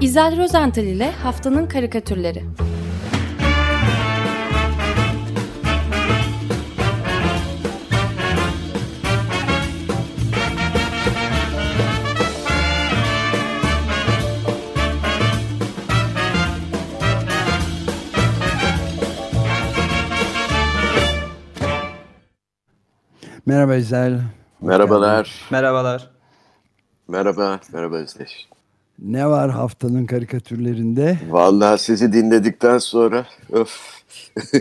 İzel Rozental ile Haftanın Karikatürleri Merhaba İzel. Merhabalar. Merhabalar. Merhaba. Merhaba Özdeş. Ne var haftanın karikatürlerinde? Vallahi sizi dinledikten sonra öf.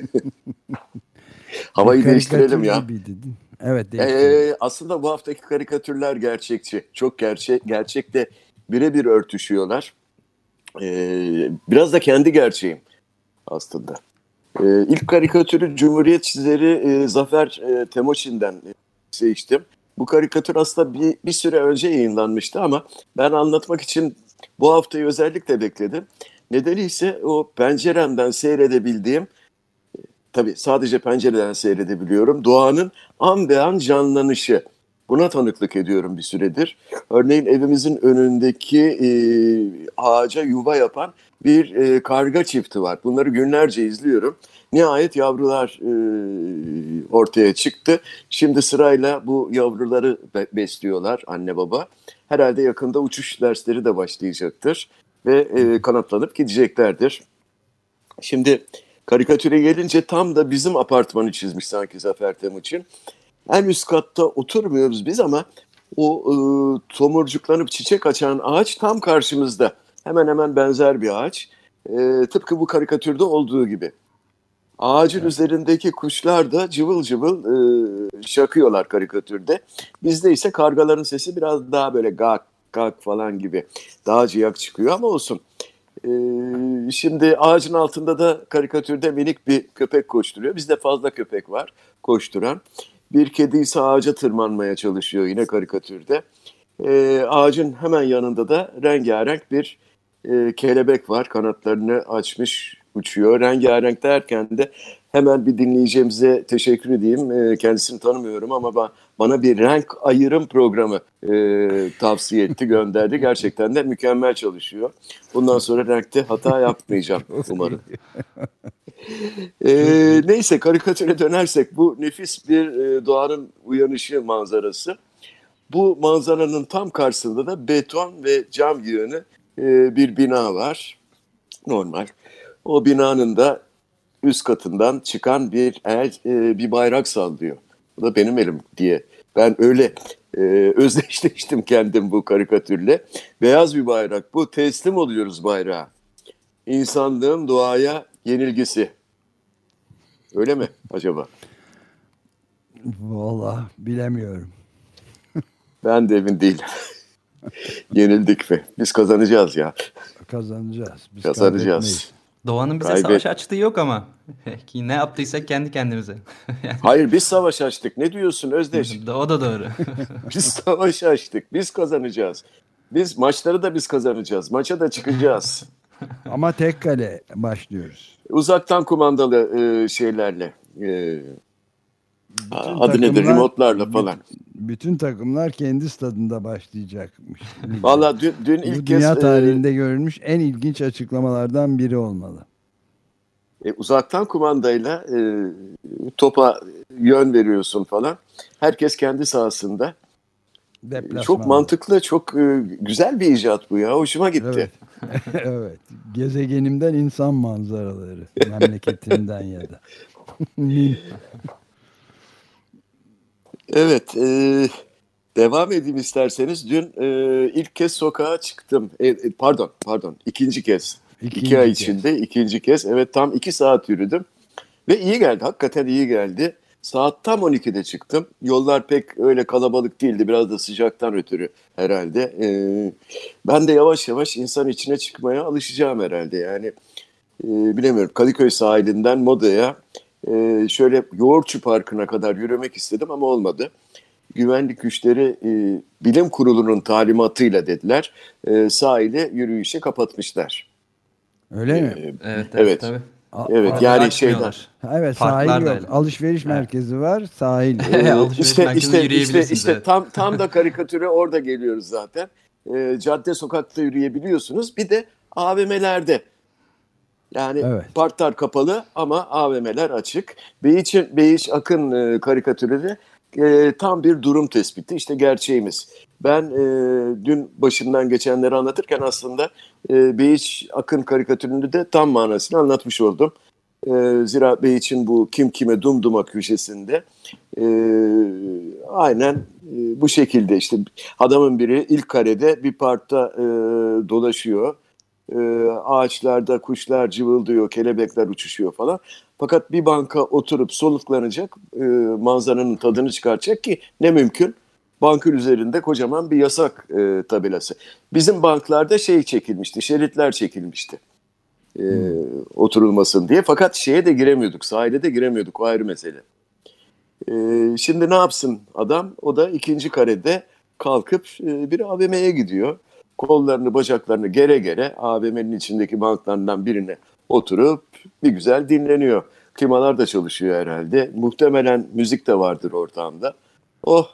Havayı değiştirelim ya. gibiydi? Evet değiştirelim. Ee, aslında bu haftaki karikatürler gerçekçi. Çok gerçek, gerçekte birebir örtüşüyorlar. Ee, biraz da kendi gerçeğim aslında. Ee, ilk karikatürü Cumhuriyet çizeri e, Zafer e, Temoçin'den seçtim. Bu karikatür aslında bir, bir süre önce yayınlanmıştı ama ben anlatmak için bu haftayı özellikle bekledim. Nedeni ise o penceremden seyredebildiğim, tabii sadece pencereden seyredebiliyorum, doğanın an be an canlanışı. Buna tanıklık ediyorum bir süredir. Örneğin evimizin önündeki e, ağaca yuva yapan bir e, karga çifti var. Bunları günlerce izliyorum. Nihayet yavrular e, ortaya çıktı. Şimdi sırayla bu yavruları be- besliyorlar anne baba. Herhalde yakında uçuş dersleri de başlayacaktır ve e, kanatlanıp gideceklerdir. Şimdi karikatüre gelince tam da bizim apartmanı çizmiş sanki Zafer Temuçin. En üst katta oturmuyoruz biz ama o e, tomurcuklanıp çiçek açan ağaç tam karşımızda. Hemen hemen benzer bir ağaç. E, tıpkı bu karikatürde olduğu gibi. Ağacın üzerindeki kuşlar da cıvıl cıvıl e, şakıyorlar karikatürde. Bizde ise kargaların sesi biraz daha böyle gak gak falan gibi daha ciyak çıkıyor ama olsun. E, şimdi ağacın altında da karikatürde minik bir köpek koşturuyor. Bizde fazla köpek var koşturan. Bir kedi ise ağaca tırmanmaya çalışıyor yine karikatürde. E, ağacın hemen yanında da rengarenk bir e, kelebek var. Kanatlarını açmış uçuyor. Rengarenk derken de hemen bir dinleyeceğimize teşekkür edeyim. E, kendisini tanımıyorum ama ba- bana bir renk ayırım programı e, tavsiye etti, gönderdi. Gerçekten de mükemmel çalışıyor. Bundan sonra renkte hata yapmayacağım umarım. E, neyse karikatüre dönersek bu nefis bir e, doğanın uyanışı manzarası. Bu manzaranın tam karşısında da beton ve cam yığını e, bir bina var. Normal. O binanın da üst katından çıkan bir el e, bir bayrak sallıyor. Bu da benim elim diye. Ben öyle e, özdeşleştim kendim bu karikatürle. Beyaz bir bayrak. Bu teslim oluyoruz bayrağa. İnsanlığın doğaya yenilgisi. Öyle mi acaba? Vallahi bilemiyorum. Ben de emin değilim. Yenildik mi? Biz kazanacağız ya. Kazanacağız. Biz Kazanacağız. Doğanın bize Kaybet- savaş açtığı yok ama. Ki ne yaptıysak kendi kendimize. Yani Hayır biz savaş açtık. Ne diyorsun Özdeş? o da doğru. Biz savaş açtık. Biz kazanacağız. Biz maçları da biz kazanacağız. Maça da çıkacağız. Ama tek kale başlıyoruz. Uzaktan kumandalı e, şeylerle. E, Bütün adı nedir? Remote'larla falan. Bütün takımlar kendi stadında başlayacakmış. Valla dün, dün Bu ilk kez dünya e, tarihinde görülmüş en ilginç açıklamalardan biri olmalı. e, uzaktan kumandayla e, topa yön veriyorsun falan. Herkes kendi sahasında. Deplasman. Çok mantıklı, çok e, güzel bir icat bu ya. Hoşuma gitti. Evet. evet. Gezegenimden insan manzaraları. Memleketimden ya da. Evet, e, devam edeyim isterseniz. Dün e, ilk kez sokağa çıktım. E, e, pardon, pardon, ikinci kez. İkinci iki ay kez. içinde ikinci kez. Evet, tam iki saat yürüdüm. Ve iyi geldi, hakikaten iyi geldi. Saat tam 12'de çıktım. Yollar pek öyle kalabalık değildi. Biraz da sıcaktan ötürü herhalde. E, ben de yavaş yavaş insan içine çıkmaya alışacağım herhalde. Yani e, bilemiyorum. Kadıköy sahilinden Moda'ya e, şöyle Yoğurtçu Parkı'na kadar yürümek istedim ama olmadı. Güvenlik güçleri e, bilim kurulunun talimatıyla dediler e, sahili yürüyüşe kapatmışlar. Öyle mi? E, evet, evet, Evet. tabii. Evet a- yani şeyler. Evet sahil yok. öyle. Alışveriş merkezi var. Sahil. Ee, Alışveriş işte işte işte işte evet. tam tam da karikatüre orada geliyoruz zaten. Ee, cadde sokakta yürüyebiliyorsunuz. Bir de AVM'lerde. Yani Evet. parklar kapalı ama AVM'ler açık. Beyiç'in Beyiç Akın e, karikatürü de e, tam bir durum tespiti. İşte gerçeğimiz. Ben e, dün başından geçenleri anlatırken aslında e, Beyiç Akın karikatürünü de tam manasını anlatmış oldum. E, zira Beyiç'in bu kim kime dumduma köşesinde e, aynen e, bu şekilde işte adamın biri ilk karede bir parkta e, dolaşıyor. E, ağaçlarda kuşlar cıvıldıyor, kelebekler uçuşuyor falan. Fakat bir banka oturup soluklanacak, e, manzaranın tadını çıkartacak ki ne mümkün? Bankın üzerinde kocaman bir yasak e, tabelası. Bizim banklarda şey çekilmişti, şeritler çekilmişti. E, oturulmasın diye. Fakat şeye de giremiyorduk, sahile de giremiyorduk. O ayrı mesele. E, şimdi ne yapsın adam? O da ikinci karede kalkıp e, bir AVM'ye gidiyor. Kollarını, bacaklarını gere gere AVM'nin içindeki banklarından birine oturup bir güzel dinleniyor. Klimalar da çalışıyor herhalde. Muhtemelen müzik de vardır ortamda. Oh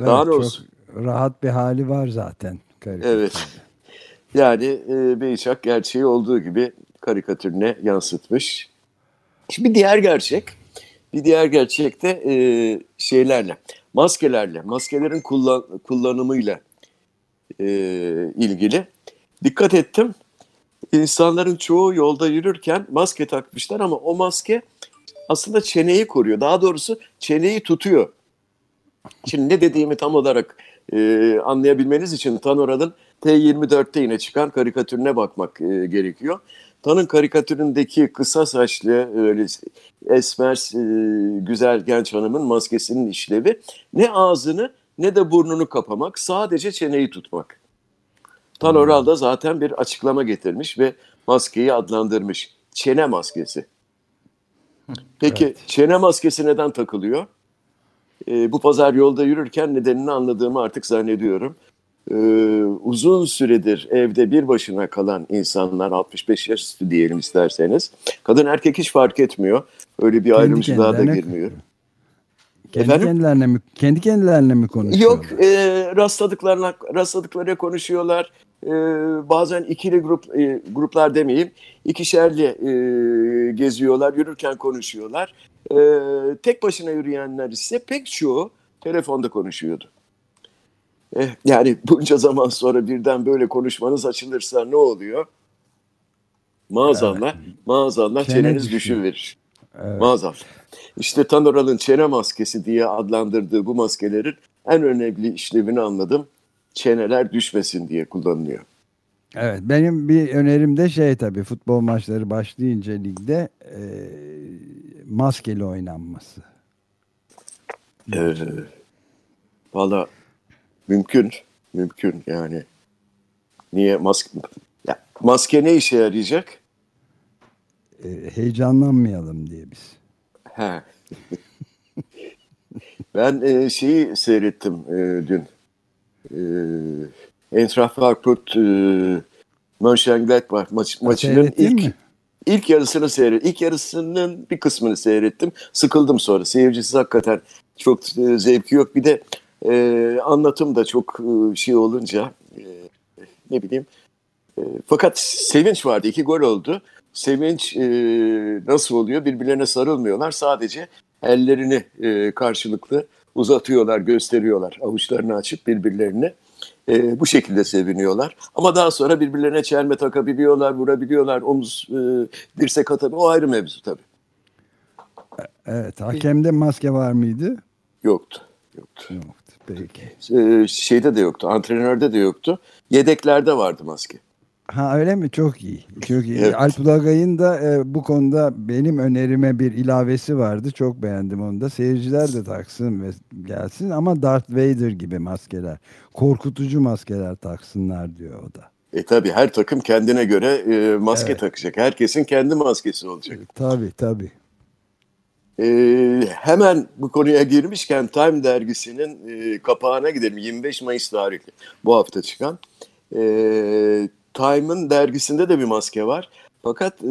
Daha ne çok olsun? rahat bir hali var zaten. evet. Yani e, Beyçak gerçeği olduğu gibi karikatürüne yansıtmış. Şimdi bir diğer gerçek. Bir diğer gerçek de e, şeylerle, maskelerle, maskelerin kullan, kullanımıyla e, ilgili. Dikkat ettim. İnsanların çoğu yolda yürürken maske takmışlar ama o maske aslında çeneyi koruyor. Daha doğrusu çeneyi tutuyor. Şimdi ne dediğimi tam olarak e, anlayabilmeniz için Tanora'nın T24'te yine çıkan karikatürüne bakmak e, gerekiyor. Tan'ın karikatüründeki kısa saçlı öyle esmer e, güzel genç hanımın maskesinin işlevi ne ağzını ne de burnunu kapamak sadece çeneyi tutmak. Tan Oral da zaten bir açıklama getirmiş ve maskeyi adlandırmış. Çene maskesi. Peki Evet. çene maskesi neden takılıyor? Ee, bu pazar yolda yürürken nedenini anladığımı artık zannediyorum. Ee, uzun süredir evde bir başına kalan insanlar 65 yaş üstü diyelim isterseniz. Kadın erkek hiç fark etmiyor. Öyle bir Kendi ayrımcılığa da girmiyor. Kendi Efendim? kendilerine mi kendi kendilerine mi konuşuyorlar? Yok e, rastladıklarına rastladıkları konuşuyorlar. E, bazen ikili grup e, gruplar demeyeyim ikişerli e, geziyorlar yürürken konuşuyorlar. E, tek başına yürüyenler ise pek çoğu telefonda konuşuyordu. Eh, yani bunca zaman sonra birden böyle konuşmanız açılırsa ne oluyor? Maazallah, maazallah Çene çeneniz düşüverir. Evet. Maazallah. İşte Tanoral'ın çene maskesi diye adlandırdığı bu maskelerin en önemli işlevini anladım. Çeneler düşmesin diye kullanılıyor. Evet, benim bir önerim de şey tabii futbol maçları başlayınca ligde e, maskeli oynanması. Ee, Valla mümkün, mümkün yani. Niye maske? Ya, maske ne işe yarayacak? E, heyecanlanmayalım diye biz. He. ben e, şeyi seyrettim e, dün. E, Eintracht Frankfurt e, Mönchengladbach maç, maçının Seyrettin ilk mi? ilk yarısını seyrettim. İlk yarısının bir kısmını seyrettim. Sıkıldım sonra. Seyircisi hakikaten çok e, zevki yok. Bir de e, anlatım da çok e, şey olunca e, ne bileyim. E, fakat sevinç vardı. İki gol oldu. Sevinç e, nasıl oluyor? Birbirlerine sarılmıyorlar. Sadece ellerini e, karşılıklı uzatıyorlar, gösteriyorlar. Avuçlarını açıp birbirlerine. E, bu şekilde seviniyorlar. Ama daha sonra birbirlerine çelme takabiliyorlar, vurabiliyorlar, omuz, e, dirsek atabiliyorlar. O ayrı mevzu tabii. Evet, hakemde maske var mıydı? Yoktu. Yoktu. Yoktu. Peki. E, şeyde de yoktu, antrenörde de yoktu. Yedeklerde vardı maske. Ha öyle mi? Çok iyi. Çok iyi. Evet. Alp Ulagay'ın da e, bu konuda benim önerime bir ilavesi vardı. Çok beğendim onu da. Seyirciler de taksın ve gelsin ama Darth Vader gibi maskeler. Korkutucu maskeler taksınlar diyor o da. E tabii her takım kendine göre e, maske Evet. takacak. Herkesin kendi maskesi olacak. Tabii tabii. Ee, hemen bu konuya girmişken Time dergisinin e, kapağına gidelim. 25 Mayıs tarihli bu hafta çıkan. Ee, Time'ın dergisinde de bir maske var. Fakat e,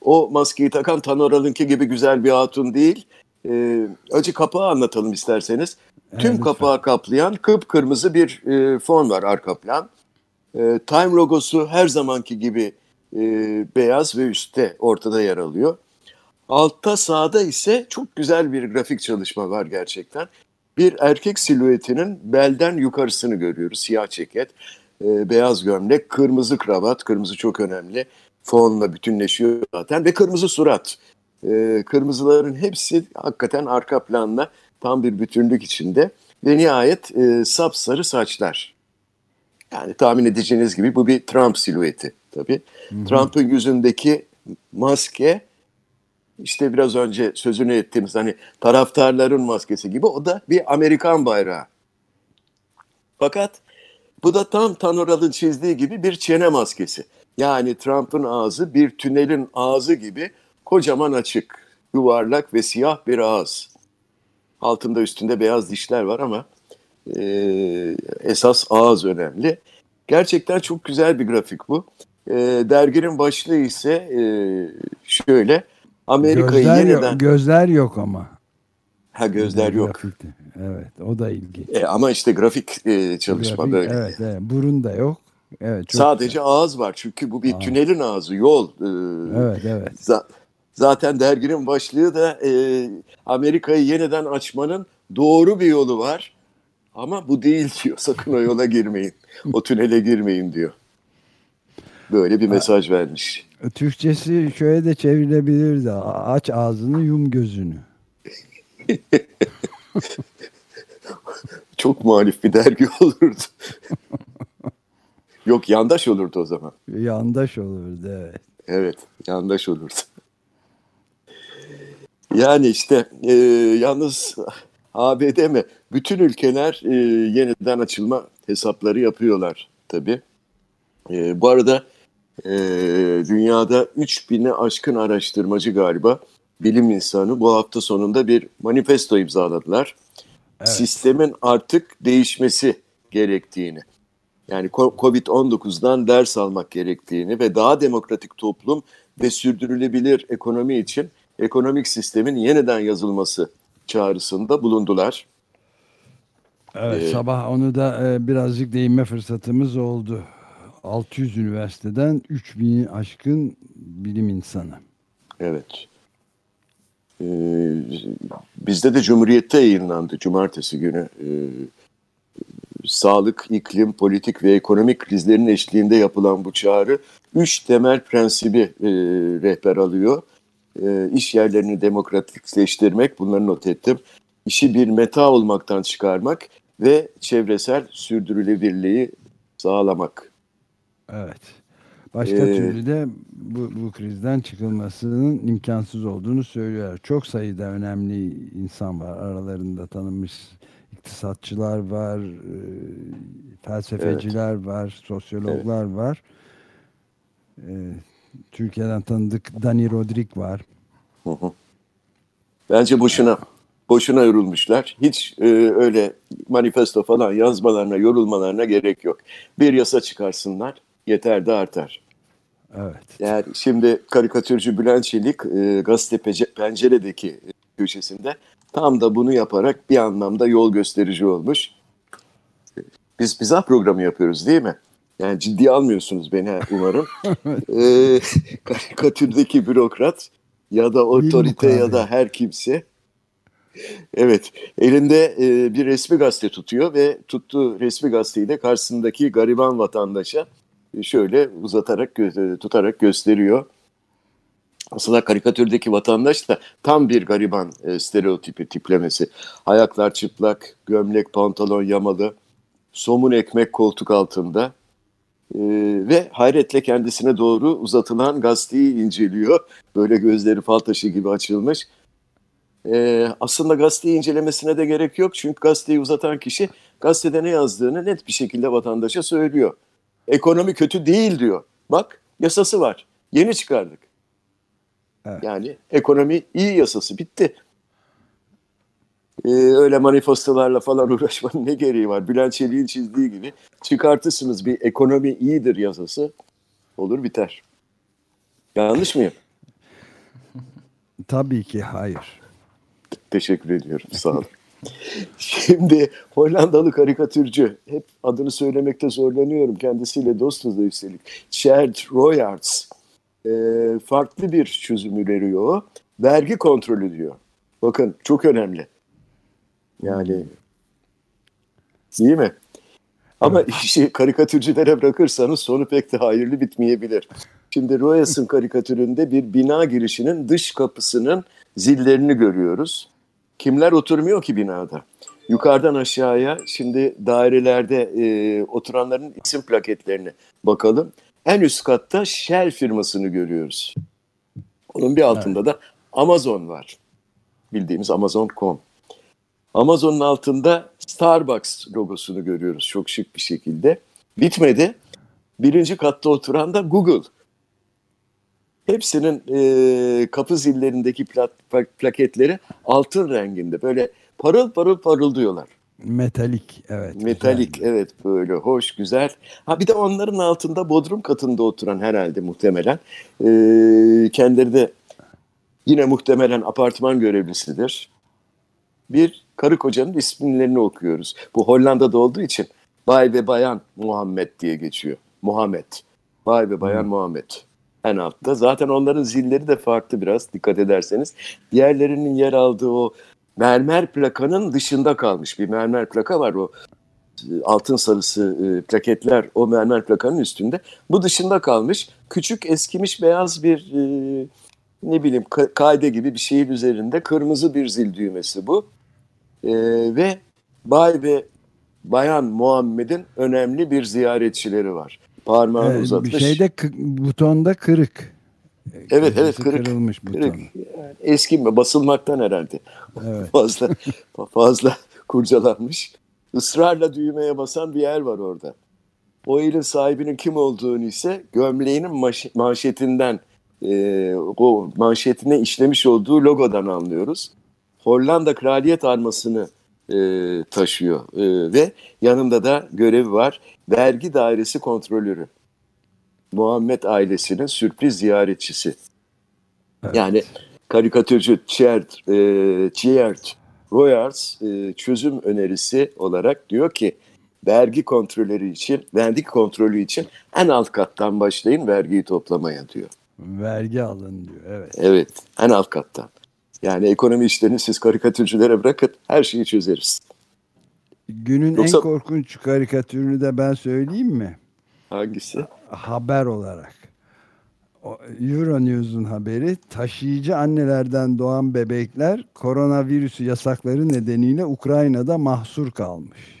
o maskeyi takan Tanoral'ınki gibi güzel bir hatun değil. Ee, önce kapağı anlatalım isterseniz. Evet, Tüm lütfen. kapağı kaplayan kıpkırmızı bir e, fon var arka plan. E, Time logosu her zamanki gibi e, beyaz ve üstte ortada yer alıyor. Altta sağda ise çok güzel bir grafik çalışma var gerçekten. Bir erkek silüetinin belden yukarısını görüyoruz. Siyah ceket, e, beyaz gömlek, kırmızı kravat, kırmızı çok önemli. Fonla bütünleşiyor zaten ve kırmızı surat. E, kırmızıların hepsi hakikaten arka planla tam bir bütünlük içinde. Ve nihayet e, sapsarı saçlar. Yani tahmin edeceğiniz gibi bu bir Trump silüeti tabii. Trump'ın yüzündeki maske işte biraz önce sözünü ettiğimiz hani taraftarların maskesi gibi o da bir Amerikan bayrağı. Fakat bu da tam Tanoral'ın çizdiği gibi bir çene maskesi. Yani Trump'ın ağzı bir tünelin ağzı gibi kocaman açık, yuvarlak ve siyah bir ağız. Altında üstünde beyaz dişler var ama e, esas ağız önemli. Gerçekten çok güzel bir grafik bu. E, derginin başlığı ise e, şöyle Amerika'yı gözler yeniden... Yok, gözler yok ama. Ha gözler yok. Grafikte. Evet o da ilginç. E, ama işte grafik e, çalışma Grafik, böyle. Evet, evet burun da yok. Evet, çok Sadece güzel. ağız var çünkü bu bir Aa. tünelin ağzı, yol. E, Evet evet. za- zaten derginin başlığı da e, Amerika'yı yeniden açmanın doğru bir yolu var. Ama bu değil diyor. Sakın o yola girmeyin. O tünele girmeyin diyor. Böyle bir mesaj vermiş. Türkçesi şöyle de çevrilebilirdi. Aç ağzını yum gözünü. Çok muhalif bir dergi olurdu. Yok yandaş olurdu o zaman. Yandaş olurdu evet. Evet, yandaş olurdu. Yani işte e, yalnız ABD mi? Bütün ülkeler e, yeniden açılma hesapları yapıyorlar tabii. E, bu arada e, dünyada 3000'e aşkın araştırmacı galiba bilim insanı bu hafta sonunda bir manifesto imzaladılar. Evet. Sistemin artık değişmesi gerektiğini. Yani ko- Covid-19'dan ders almak gerektiğini ve daha demokratik toplum ve sürdürülebilir ekonomi için ekonomik sistemin yeniden yazılması çağrısında bulundular. Evet, Ee, sabah onu da e, birazcık değinme fırsatımız oldu. 600 üniversiteden 3000 aşkın bilim insanı. Evet. Ee, bizde de Cumhuriyet'te yayınlandı cumartesi günü. Ee, sağlık, iklim, politik ve ekonomik krizlerin eşliğinde yapılan bu çağrı üç temel prensibi e, rehber alıyor. E, iş yerlerini demokratikleştirmek, bunları not ettim. İşi bir meta olmaktan çıkarmak ve çevresel sürdürülebilirliği sağlamak. Evet. Başka Ee, türlü de bu, bu krizden çıkılmasının imkansız olduğunu söylüyor. Çok sayıda önemli insan var. Aralarında tanınmış iktisatçılar var, e, felsefeciler var, sosyologlar var. E, Türkiye'den tanıdık Dani Rodrik var. Hı hı. Bence boşuna boşuna yorulmuşlar. Hiç e, öyle manifesto falan yazmalarına, yorulmalarına gerek yok. Bir yasa çıkarsınlar, yeter de artar. Evet. Yani şimdi karikatürcü Bülent Çelik e, gazete penceredeki köşesinde tam da bunu yaparak bir anlamda yol gösterici olmuş. Biz mizah programı yapıyoruz değil mi? Yani ciddiye almıyorsunuz beni umarım. e, karikatürdeki bürokrat ya da otorite ya da her kimse Evet, elinde e, bir resmi gazete tutuyor ve tuttuğu resmi gazeteyi de karşısındaki gariban vatandaşa şöyle uzatarak, e, tutarak gösteriyor. Aslında karikatürdeki vatandaş da tam bir gariban e, stereotipi, tiplemesi. Ayaklar çıplak, gömlek, pantolon yamalı, somun ekmek koltuk altında e, ve hayretle kendisine doğru uzatılan gazeteyi inceliyor. Böyle gözleri fal taşı gibi açılmış. Ee, aslında gazeteyi incelemesine de gerek yok. Çünkü gazeteyi uzatan kişi gazetede ne yazdığını net bir şekilde vatandaşa söylüyor. Ekonomi kötü değil diyor. Bak yasası var. Yeni çıkardık. Evet. Yani ekonomi iyi yasası bitti. Ee, öyle manifestolarla falan uğraşmanın ne gereği var? Bülent Çelik'in çizdiği gibi çıkartırsınız bir ekonomi iyidir yasası olur biter. Yanlış mıyım? Tabii ki hayır. Teşekkür ediyorum. Sağ olun. Şimdi Hollandalı karikatürcü, hep adını söylemekte zorlanıyorum, kendisiyle dostuz da üstelik. Cherd Royards, e, farklı bir çözümü veriyor. Vergi kontrolü diyor. Bakın çok önemli. Yani değil mi? Ama işi karikatürcülere bırakırsanız sonu pek de hayırlı bitmeyebilir. Şimdi Royas'ın karikatüründe bir bina girişinin dış kapısının zillerini görüyoruz. Kimler oturmuyor ki binada? Yukarıdan aşağıya şimdi dairelerde e, oturanların isim plaketlerine bakalım. En üst katta Shell firmasını görüyoruz. Onun bir altında da Amazon var. Bildiğimiz Amazon.com. Amazon'un altında Starbucks logosunu görüyoruz çok şık bir şekilde. Bitmedi. Birinci katta oturan da Google. Hepsinin e, kapı zillerindeki plat, plaketleri altın renginde. Böyle parıl parıl parıldıyorlar. Metalik evet. Metalik güzel. evet böyle hoş güzel. Ha bir de onların altında bodrum katında oturan herhalde muhtemelen. E, kendileri de yine muhtemelen apartman görevlisidir. Bir karı kocanın isimlerini okuyoruz. Bu Hollanda'da olduğu için Bay ve Bayan Muhammed diye geçiyor. Muhammed. Bay ve Bayan hmm. Muhammed. En altta. Zaten onların zilleri de farklı biraz dikkat ederseniz. Diğerlerinin yer aldığı o mermer plakanın dışında kalmış bir mermer plaka var o altın sarısı e, plaketler o mermer plakanın üstünde. Bu dışında kalmış küçük eskimiş beyaz bir e, ne bileyim ka gibi bir şeyin üzerinde kırmızı bir zil düğmesi bu. E, ve Bay ve Bayan Muhammed'in önemli bir ziyaretçileri var. Parmağını evet, uzatmış. Bir şeyde butonda kırık. Evet evet kırık. Kırılmış buton. Kırık. Yani eski mi basılmaktan herhalde. Evet. fazla fazla kurcalanmış. Israrla düğmeye basan bir yer var orada. O elin sahibinin kim olduğunu ise gömleğinin manşetinden e, o manşetine işlemiş olduğu logodan anlıyoruz. Hollanda kraliyet armasını e, taşıyor e, ve yanında da görevi var vergi dairesi kontrolörü. Muhammed ailesinin sürpriz ziyaretçisi. Evet. Yani karikatürcü Chiert, e, Chiert Royars e, çözüm önerisi olarak diyor ki vergi kontrolleri için, vergi kontrolü için en alt kattan başlayın vergiyi toplamaya diyor. Vergi alın diyor, evet. Evet, en alt kattan. Yani ekonomi işlerini siz karikatürcülere bırakın, her şeyi çözeriz. Günün Yoksa... en korkunç karikatürünü de ben söyleyeyim mi? Hangisi? Haber olarak. Euronews'un haberi taşıyıcı annelerden doğan bebekler koronavirüsü yasakları nedeniyle Ukrayna'da mahsur kalmış.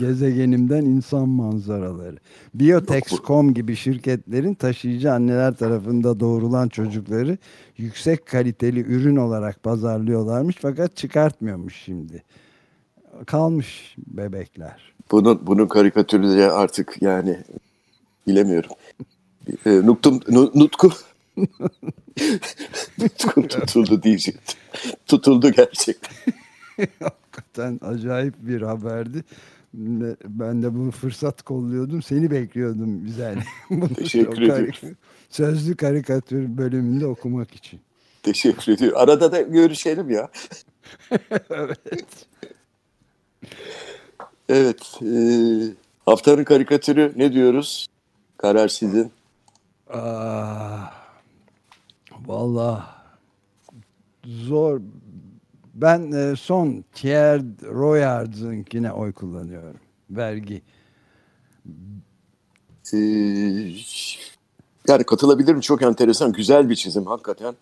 Gezegenimden insan manzaraları. Biotex.com gibi şirketlerin taşıyıcı anneler tarafında doğrulan çocukları yüksek kaliteli ürün olarak pazarlıyorlarmış fakat çıkartmıyormuş şimdi. Kalmış bebekler. Bunun bunun karikatürü artık yani bilemiyorum. E, nuktum, nutku Nutkum tutuldu diyecektim. Tutuldu gerçekten. Hakikaten acayip bir haberdi. Ben de bu fırsat kolluyordum. Seni bekliyordum güzel. Teşekkür ederim. Sözlü karikatür bölümünde okumak için. Teşekkür ediyorum. Arada da görüşelim ya. evet. Evet. E, haftanın karikatürü ne diyoruz? Karar sizin. Ah, Valla zor. Ben e, son Thierry Royards'ınkine oy kullanıyorum. Vergi. Ee, yani katılabilirim. Çok enteresan. Güzel bir çizim hakikaten.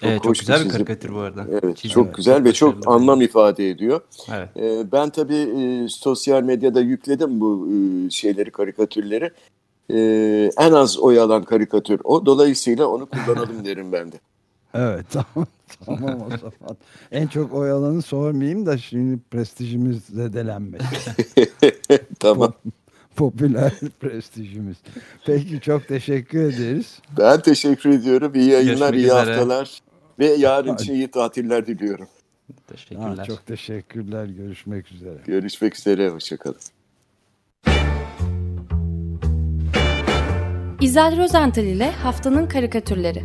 Çok, evet, çok güzel bir, bir karikatür bu arada. Evet, Çizim. çok güzel çok ve çok anlam ifade ediyor. Evet. Ee, ben tabii e, sosyal medyada yükledim bu e, şeyleri, karikatürleri. E, en az oy alan karikatür o. Dolayısıyla onu kullanalım derim ben de. Evet, tamam. tamam o zaman. en çok oy alanı sormayayım da şimdi prestijimiz zedelenmesin. tamam. popüler prestijimiz. Peki çok teşekkür ederiz. Ben teşekkür ediyorum. İyi yayınlar, Görüşmek iyi üzere. haftalar. Ve yarın için iyi tatiller diliyorum. Teşekkürler. Ha, çok teşekkürler. Görüşmek üzere. Görüşmek üzere. Hoşçakalın. İzel Rozental ile Haftanın Karikatürleri